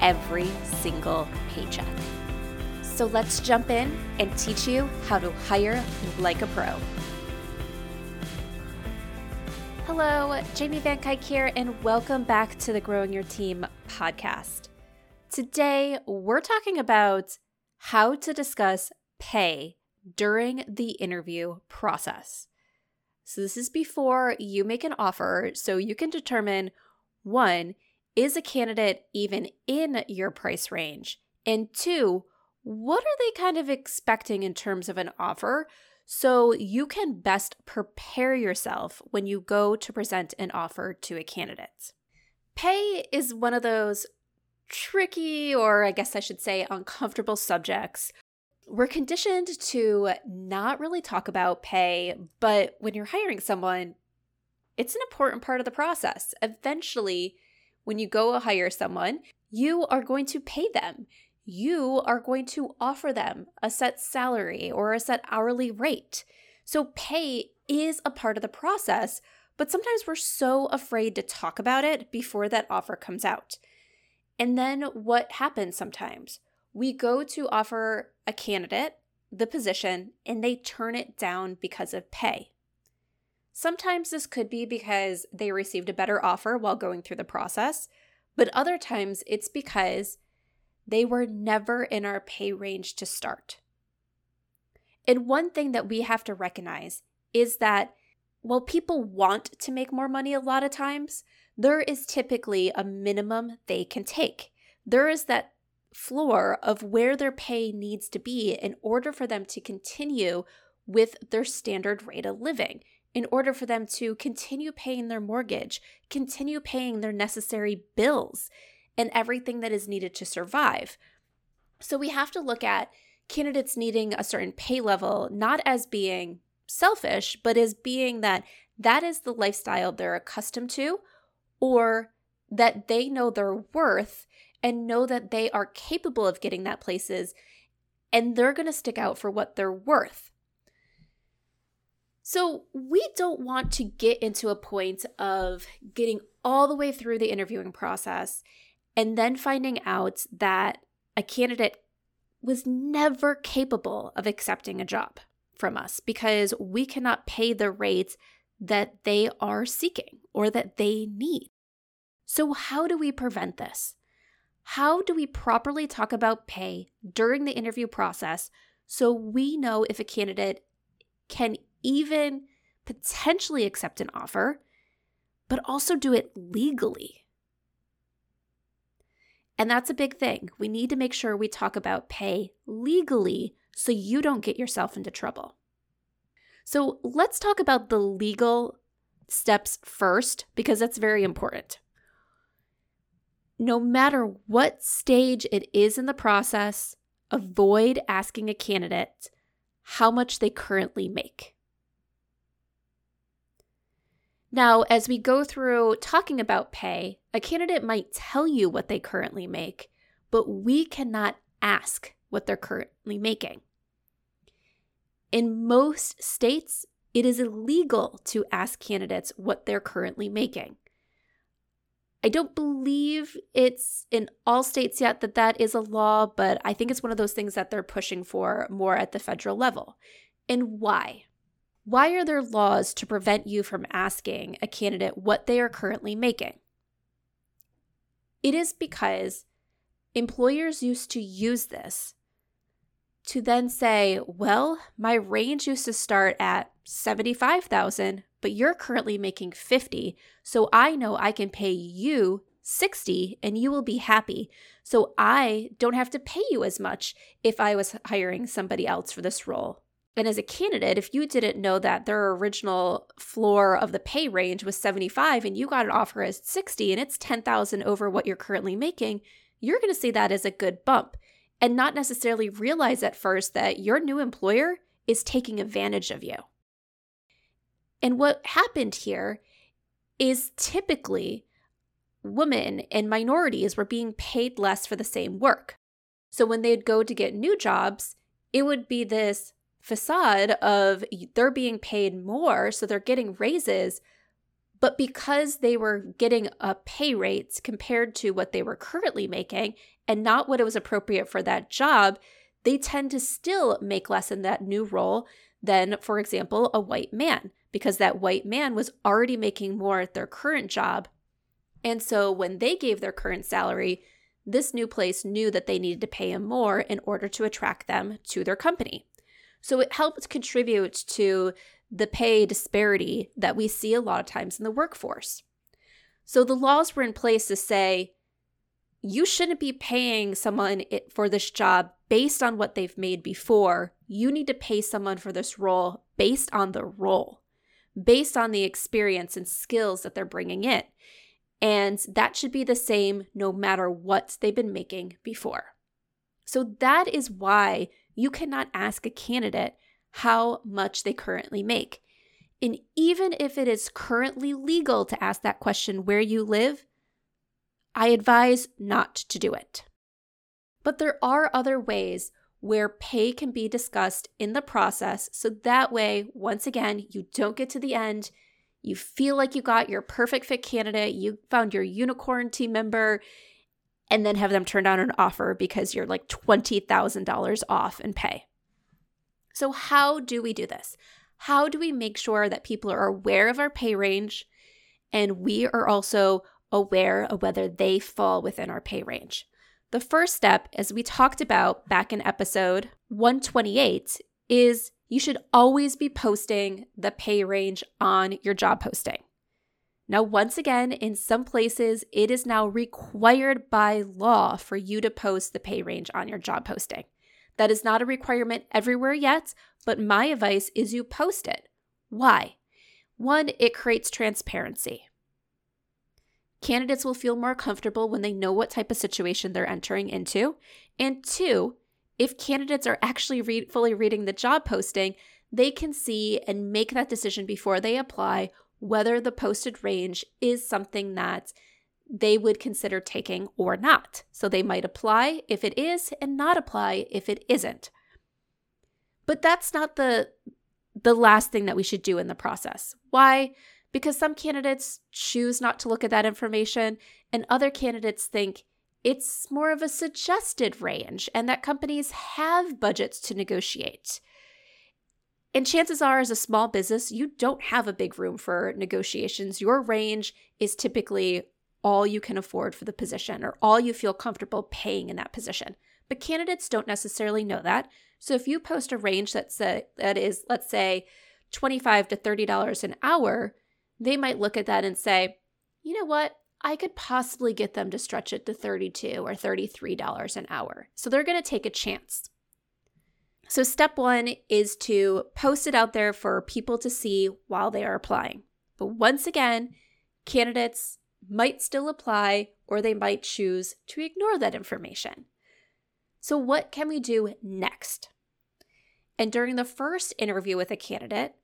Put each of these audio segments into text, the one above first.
every single paycheck. So let's jump in and teach you how to hire like a pro. Hello, Jamie Van Cuyk here, and welcome back to the Growing Your Team podcast. Today, we're talking about how to discuss pay during the interview process. So, this is before you make an offer, so you can determine one, is a candidate even in your price range? And two, what are they kind of expecting in terms of an offer so you can best prepare yourself when you go to present an offer to a candidate? Pay is one of those tricky, or I guess I should say uncomfortable subjects we're conditioned to not really talk about pay, but when you're hiring someone, it's an important part of the process. Eventually, when you go hire someone, you are going to pay them. You are going to offer them a set salary or a set hourly rate. So, pay is a part of the process, but sometimes we're so afraid to talk about it before that offer comes out. And then what happens sometimes? we go to offer a candidate the position and they turn it down because of pay. Sometimes this could be because they received a better offer while going through the process, but other times it's because they were never in our pay range to start. And one thing that we have to recognize is that while people want to make more money a lot of times, there is typically a minimum they can take. There is that floor of where their pay needs to be in order for them to continue with their standard rate of living, in order for them to continue paying their mortgage, continue paying their necessary bills, and everything that is needed to survive. So we have to look at candidates needing a certain pay level not as being selfish, but as being that that is the lifestyle they're accustomed to or that they know their worth and know that they are capable of getting that places and they're going to stick out for what they're worth. So, we don't want to get into a point of getting all the way through the interviewing process and then finding out that a candidate was never capable of accepting a job from us because we cannot pay the rates that they are seeking or that they need. So, how do we prevent this? How do we properly talk about pay during the interview process so we know if a candidate can even potentially accept an offer, but also do it legally? And that's a big thing. We need to make sure we talk about pay legally so you don't get yourself into trouble. So let's talk about the legal steps first because that's very important no matter what stage it is in the process, avoid asking a candidate how much they currently make. Now, as we go through talking about pay, a candidate might tell you what they currently make, but we cannot ask what they're currently making. In most states, it is illegal to ask candidates what they're currently making. I don't believe it's in all states yet that that is a law, but I think it's one of those things that they're pushing for more at the federal level. And why? Why are there laws to prevent you from asking a candidate what they are currently making? It is because employers used to use this to then say, well, my range used to start at 75,000, but you're currently making 50, so I know I can pay you 60 and you will be happy. So I don't have to pay you as much if I was hiring somebody else for this role. And as a candidate, if you didn't know that their original floor of the pay range was 75 and you got an offer as 60 and it's 10,000 over what you're currently making, you're going to see that as a good bump and not necessarily realize at first that your new employer is taking advantage of you. And what happened here is typically women and minorities were being paid less for the same work. So when they'd go to get new jobs, it would be this facade of they're being paid more, so they're getting raises. But because they were getting a pay rates compared to what they were currently making and not what it was appropriate for that job, they tend to still make less in that new role than, for example, a white man, because that white man was already making more at their current job. And so when they gave their current salary, this new place knew that they needed to pay him more in order to attract them to their company. So it helped contribute to the pay disparity that we see a lot of times in the workforce. So the laws were in place to say you shouldn't be paying someone for this job based on what they've made before. You need to pay someone for this role based on the role, based on the experience and skills that they're bringing in. And that should be the same no matter what they've been making before. So that is why you cannot ask a candidate how much they currently make. And even if it is currently legal to ask that question where you live, I advise not to do it. But there are other ways where pay can be discussed in the process. So that way, once again, you don't get to the end. You feel like you got your perfect fit candidate, you found your unicorn team member, and then have them turn down an offer because you're like $20,000 off in pay. So, how do we do this? How do we make sure that people are aware of our pay range and we are also aware of whether they fall within our pay range. The first step, as we talked about back in episode 128, is you should always be posting the pay range on your job posting. Now, once again, in some places, it is now required by law for you to post the pay range on your job posting. That is not a requirement everywhere yet, but my advice is you post it. Why? One, it creates transparency. Candidates will feel more comfortable when they know what type of situation they're entering into. And two, if candidates are actually read, fully reading the job posting, they can see and make that decision before they apply whether the posted range is something that they would consider taking or not. So they might apply if it is and not apply if it isn't. But that's not the the last thing that we should do in the process. Why? because some candidates choose not to look at that information, and other candidates think it's more of a suggested range and that companies have budgets to negotiate. And chances are, as a small business, you don't have a big room for negotiations. Your range is typically all you can afford for the position or all you feel comfortable paying in that position. But candidates don't necessarily know that. So if you post a range that's a, that is, let's say, 25 to $30 an hour, they might look at that and say, you know what? I could possibly get them to stretch it to 32 or $33 an hour. So they're going to take a chance. So, step one is to post it out there for people to see while they are applying. But once again, candidates might still apply or they might choose to ignore that information. So, what can we do next? And during the first interview with a candidate,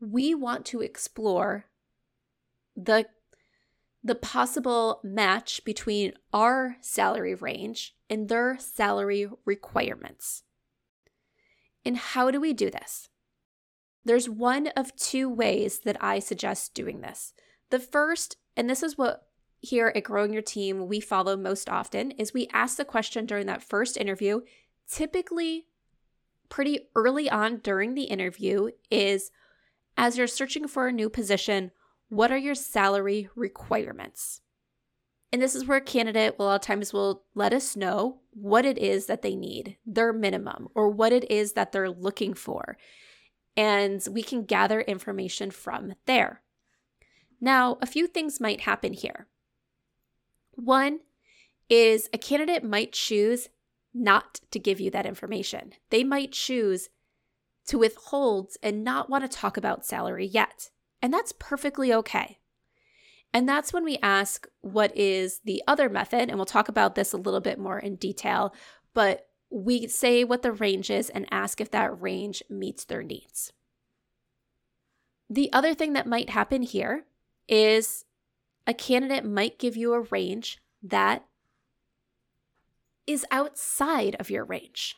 we want to explore the the possible match between our salary range and their salary requirements. And how do we do this? There's one of two ways that I suggest doing this. The first, and this is what here at Growing Your Team we follow most often, is we ask the question during that first interview, typically pretty early on during the interview, is as you're searching for a new position, what are your salary requirements? And this is where a candidate will a lot of times will let us know what it is that they need, their minimum, or what it is that they're looking for. And we can gather information from there. Now, a few things might happen here. One is a candidate might choose not to give you that information. They might choose to withhold and not want to talk about salary yet. And that's perfectly okay. And that's when we ask what is the other method, and we'll talk about this a little bit more in detail, but we say what the range is and ask if that range meets their needs. The other thing that might happen here is a candidate might give you a range that is outside of your range.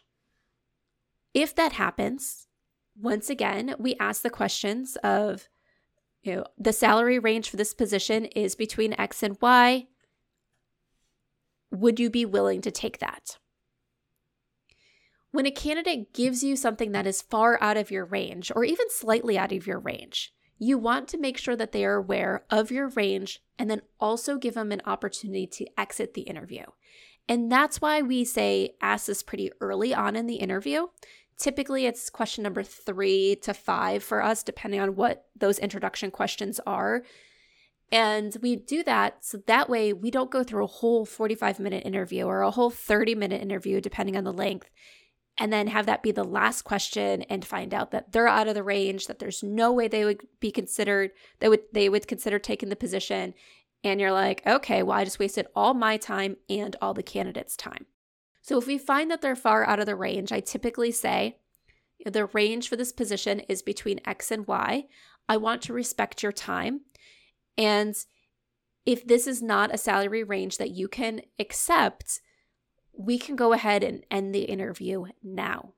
If that happens, once again, we ask the questions of you know, the salary range for this position is between X and Y. Would you be willing to take that? When a candidate gives you something that is far out of your range or even slightly out of your range, you want to make sure that they are aware of your range and then also give them an opportunity to exit the interview. And that's why we say ask this pretty early on in the interview Typically, it's question number three to five for us, depending on what those introduction questions are. And we do that so that way we don't go through a whole 45 minute interview or a whole 30 minute interview, depending on the length, and then have that be the last question and find out that they're out of the range, that there's no way they would be considered, they would they would consider taking the position. And you're like, okay, well, I just wasted all my time and all the candidates' time. So if we find that they're far out of the range, I typically say the range for this position is between X and Y. I want to respect your time. And if this is not a salary range that you can accept, we can go ahead and end the interview now.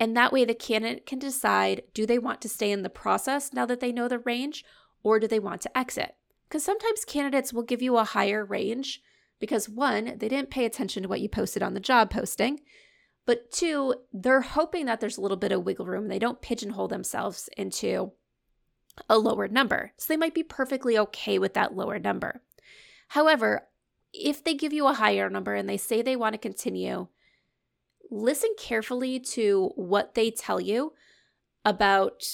And that way, the candidate can decide do they want to stay in the process now that they know the range, or do they want to exit? Because sometimes candidates will give you a higher range because one, they didn't pay attention to what you posted on the job posting. But two, they're hoping that there's a little bit of wiggle room. They don't pigeonhole themselves into a lower number. So they might be perfectly okay with that lower number. However, if they give you a higher number and they say they want to continue, listen carefully to what they tell you about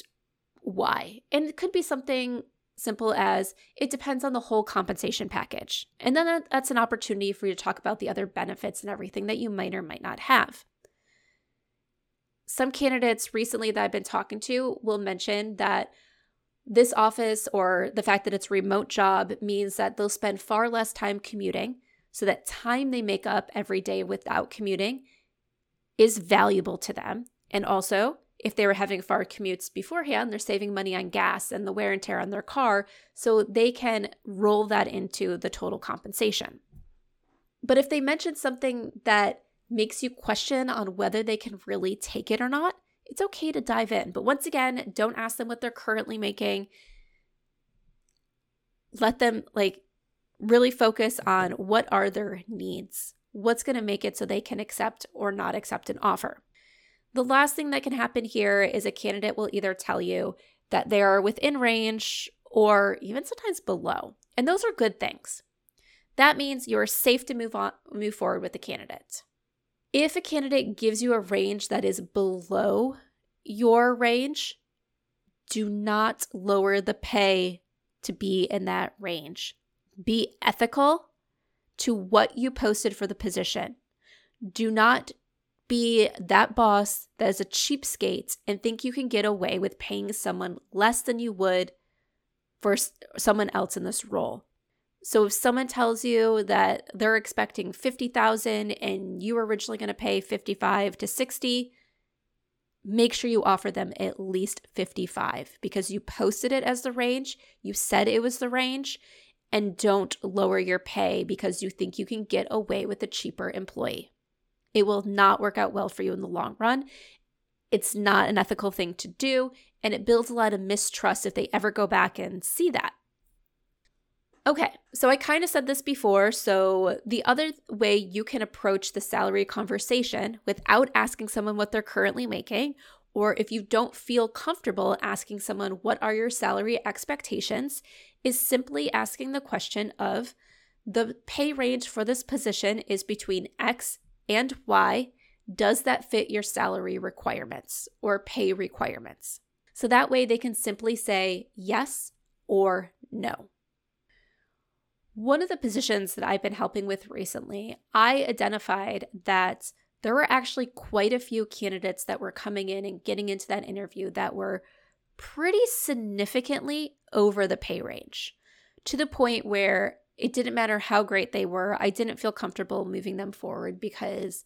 why. And it could be something simple as it depends on the whole compensation package. And then that's an opportunity for you to talk about the other benefits and everything that you might or might not have. Some candidates recently that I've been talking to will mention that this office or the fact that it's a remote job means that they'll spend far less time commuting. So that time they make up every day without commuting is valuable to them. And also, if they were having far commutes beforehand, they're saving money on gas and the wear and tear on their car, so they can roll that into the total compensation. But if they mention something that makes you question on whether they can really take it or not, it's okay to dive in. But once again, don't ask them what they're currently making. Let them like really focus on what are their needs. What's going to make it so they can accept or not accept an offer. The last thing that can happen here is a candidate will either tell you that they are within range or even sometimes below. And those are good things. That means you're safe to move on move forward with the candidate. If a candidate gives you a range that is below your range, do not lower the pay to be in that range. Be ethical to what you posted for the position. Do not be that boss that is a cheapskate and think you can get away with paying someone less than you would for someone else in this role. So if someone tells you that they're expecting 50,000 and you were originally going to pay 55 to 60, make sure you offer them at least 55 because you posted it as the range, you said it was the range, and don't lower your pay because you think you can get away with a cheaper employee. It will not work out well for you in the long run. It's not an ethical thing to do, and it builds a lot of mistrust if they ever go back and see that. Okay, so I kind of said this before. So, the other way you can approach the salary conversation without asking someone what they're currently making, or if you don't feel comfortable asking someone what are your salary expectations, is simply asking the question of the pay range for this position is between X and Y Does that fit your salary requirements or pay requirements? So that way they can simply say yes or no. One of the positions that I've been helping with recently, I identified that there were actually quite a few candidates that were coming in and getting into that interview that were pretty significantly over the pay range to the point where it didn't matter how great they were. I didn't feel comfortable moving them forward because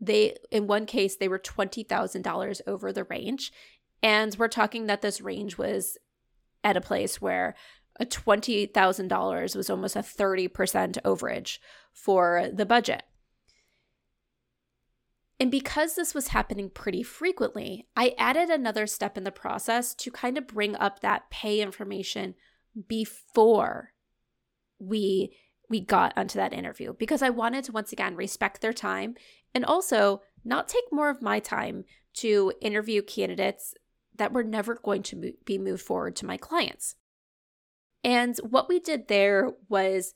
they, in one case, they were $20,000 over the range. And we're talking that this range was at a place where a $20,000 was almost a 30% overage for the budget. And because this was happening pretty frequently, I added another step in the process to kind of bring up that pay information before we we got onto that interview because I wanted to once again respect their time and also not take more of my time to interview candidates that were never going to be moved forward to my clients. And what we did there was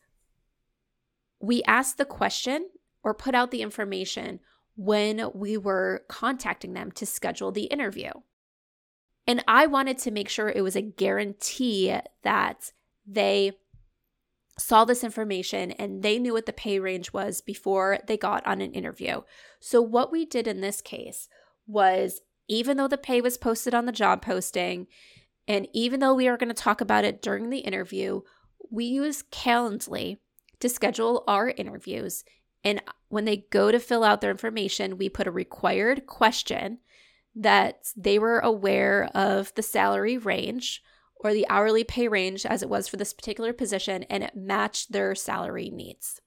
we asked the question or put out the information when we were contacting them to schedule the interview. And I wanted to make sure it was a guarantee that they saw this information and they knew what the pay range was before they got on an interview. So, what we did in this case was even though the pay was posted on the job posting, and even though we are going to talk about it during the interview, we use Calendly to schedule our interviews. And when they go to fill out their information, we put a required question that they were aware of the salary range or the hourly pay range as it was for this particular position and it matched their salary needs.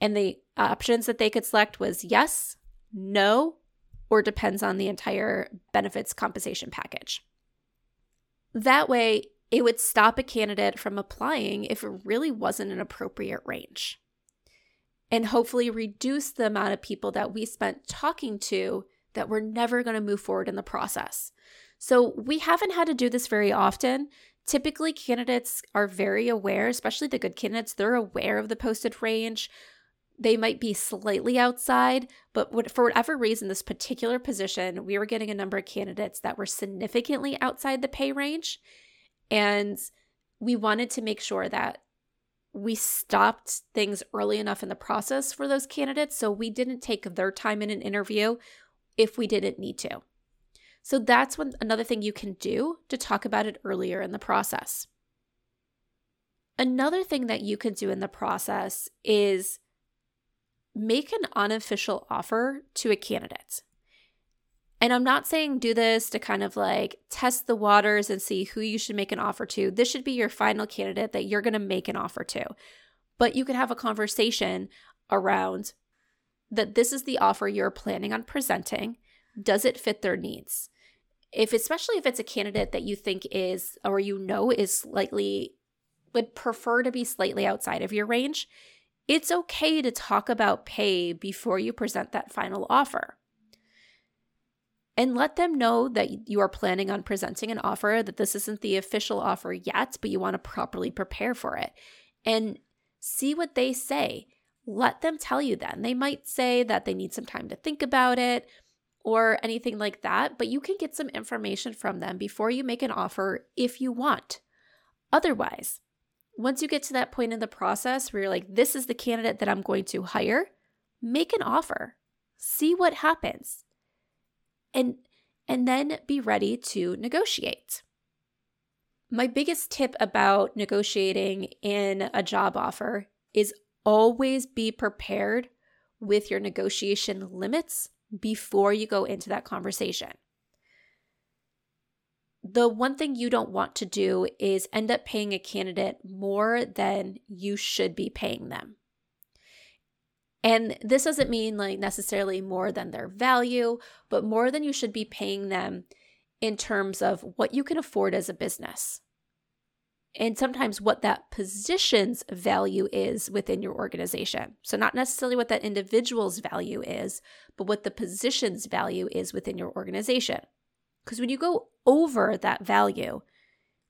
And the options that they could select was yes, no, or depends on the entire benefits compensation package. That way, it would stop a candidate from applying if it really wasn't an appropriate range. And hopefully reduce the amount of people that we spent talking to that were never going to move forward in the process. So we haven't had to do this very often. Typically, candidates are very aware, especially the good candidates, they're aware of the posted range. They might be slightly outside, but for whatever reason, this particular position, we were getting a number of candidates that were significantly outside the pay range. And we wanted to make sure that we stopped things early enough in the process for those candidates so we didn't take their time in an interview if we didn't need to. So that's one another thing you can do to talk about it earlier in the process. Another thing that you can do in the process is make an unofficial offer to a candidate. And I'm not saying do this to kind of like test the waters and see who you should make an offer to. This should be your final candidate that you're going to make an offer to. But you could have a conversation around that this is the offer you're planning on presenting. Does it fit their needs? If especially if it's a candidate that you think is or you know is slightly would prefer to be slightly outside of your range, it's okay to talk about pay before you present that final offer. And let them know that you are planning on presenting an offer, that this isn't the official offer yet, but you want to properly prepare for it. And see what they say. Let them tell you then. They might say that they need some time to think about it or anything like that, but you can get some information from them before you make an offer if you want. Otherwise, once you get to that point in the process where you're like, this is the candidate that I'm going to hire, make an offer, see what happens, and, and then be ready to negotiate. My biggest tip about negotiating in a job offer is always be prepared with your negotiation limits before you go into that conversation the one thing you don't want to do is end up paying a candidate more than you should be paying them. And this doesn't mean like necessarily more than their value, but more than you should be paying them in terms of what you can afford as a business. And sometimes what that position's value is within your organization. So, not necessarily what that individual's value is, but what the position's value is within your organization. Because when you go over that value,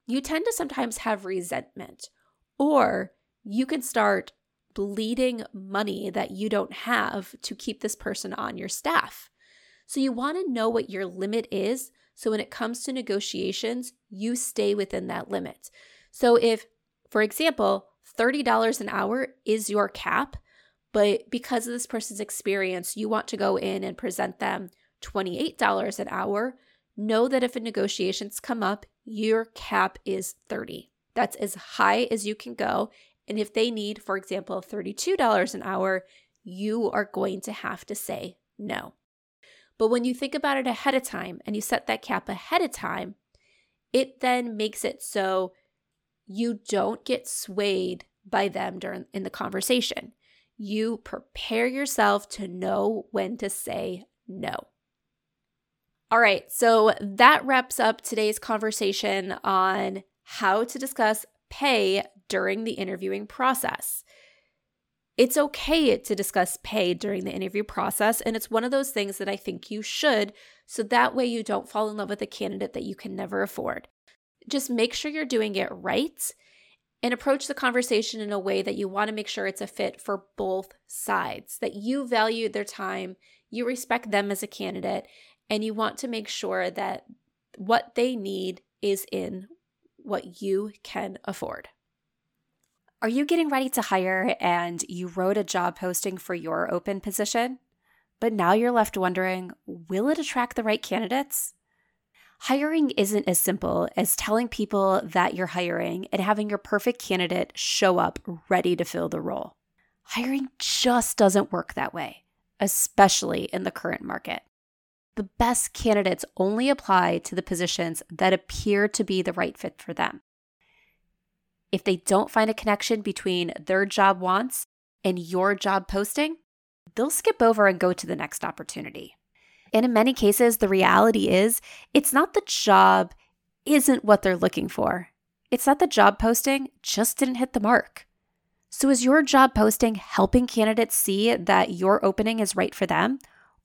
you tend to sometimes have resentment, or you can start bleeding money that you don't have to keep this person on your staff. So you want to know what your limit is. So when it comes to negotiations, you stay within that limit. So if, for example, $30 an hour is your cap, but because of this person's experience, you want to go in and present them $28 an hour, know that if a negotiations come up, your cap is 30. That's as high as you can go and if they need, for example, $32 an hour, you are going to have to say no. But when you think about it ahead of time and you set that cap ahead of time, it then makes it so you don't get swayed by them during in the conversation. You prepare yourself to know when to say no. All right, so that wraps up today's conversation on how to discuss pay during the interviewing process. It's okay to discuss pay during the interview process, and it's one of those things that I think you should, so that way you don't fall in love with a candidate that you can never afford. Just make sure you're doing it right and approach the conversation in a way that you want to make sure it's a fit for both sides, that you value their time, you respect them as a candidate, and you want to make sure that what they need is in what you can afford. Are you getting ready to hire and you wrote a job posting for your open position? But now you're left wondering will it attract the right candidates? Hiring isn't as simple as telling people that you're hiring and having your perfect candidate show up ready to fill the role. Hiring just doesn't work that way, especially in the current market the best candidates only apply to the positions that appear to be the right fit for them. If they don't find a connection between their job wants and your job posting, they'll skip over and go to the next opportunity. And in many cases, the reality is it's not the job isn't what they're looking for. It's that the job posting just didn't hit the mark. So, is your job posting helping candidates see that your opening is right for them?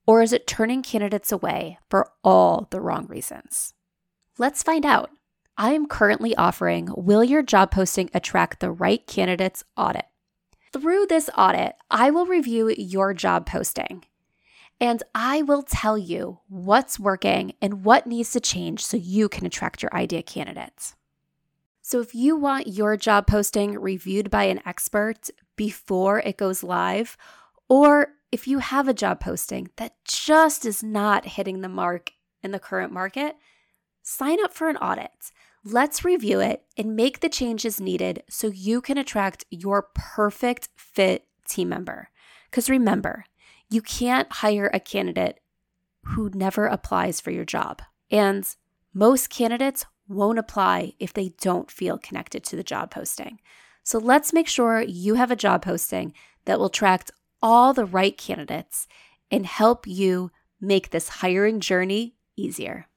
Or is it turning candidates away for all the wrong reasons? Let's find out. I am currently offering Will Your Job Posting Attract the Right Candidates audit. Through this audit, I will review your job posting and I will tell you what's working and what needs to change so you can attract your ideal candidates. So, if you want your job posting reviewed by an expert before it goes live, or if you have a job posting that just is not hitting the mark in the current market, sign up for an audit. Let's review it and make the changes needed so you can attract your perfect fit team member. Because remember, you can't hire a candidate who never applies for your job. And most candidates won't apply if they don't feel connected to the job posting. So let's make sure you have a job posting that will attract all the right candidates and help you make this hiring journey easier.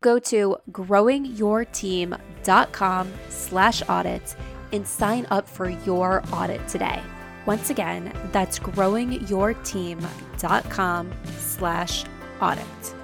Go to growingyourteam.com slash audit and sign up for your audit today. Once again, that's growingyourteam.com slash audit.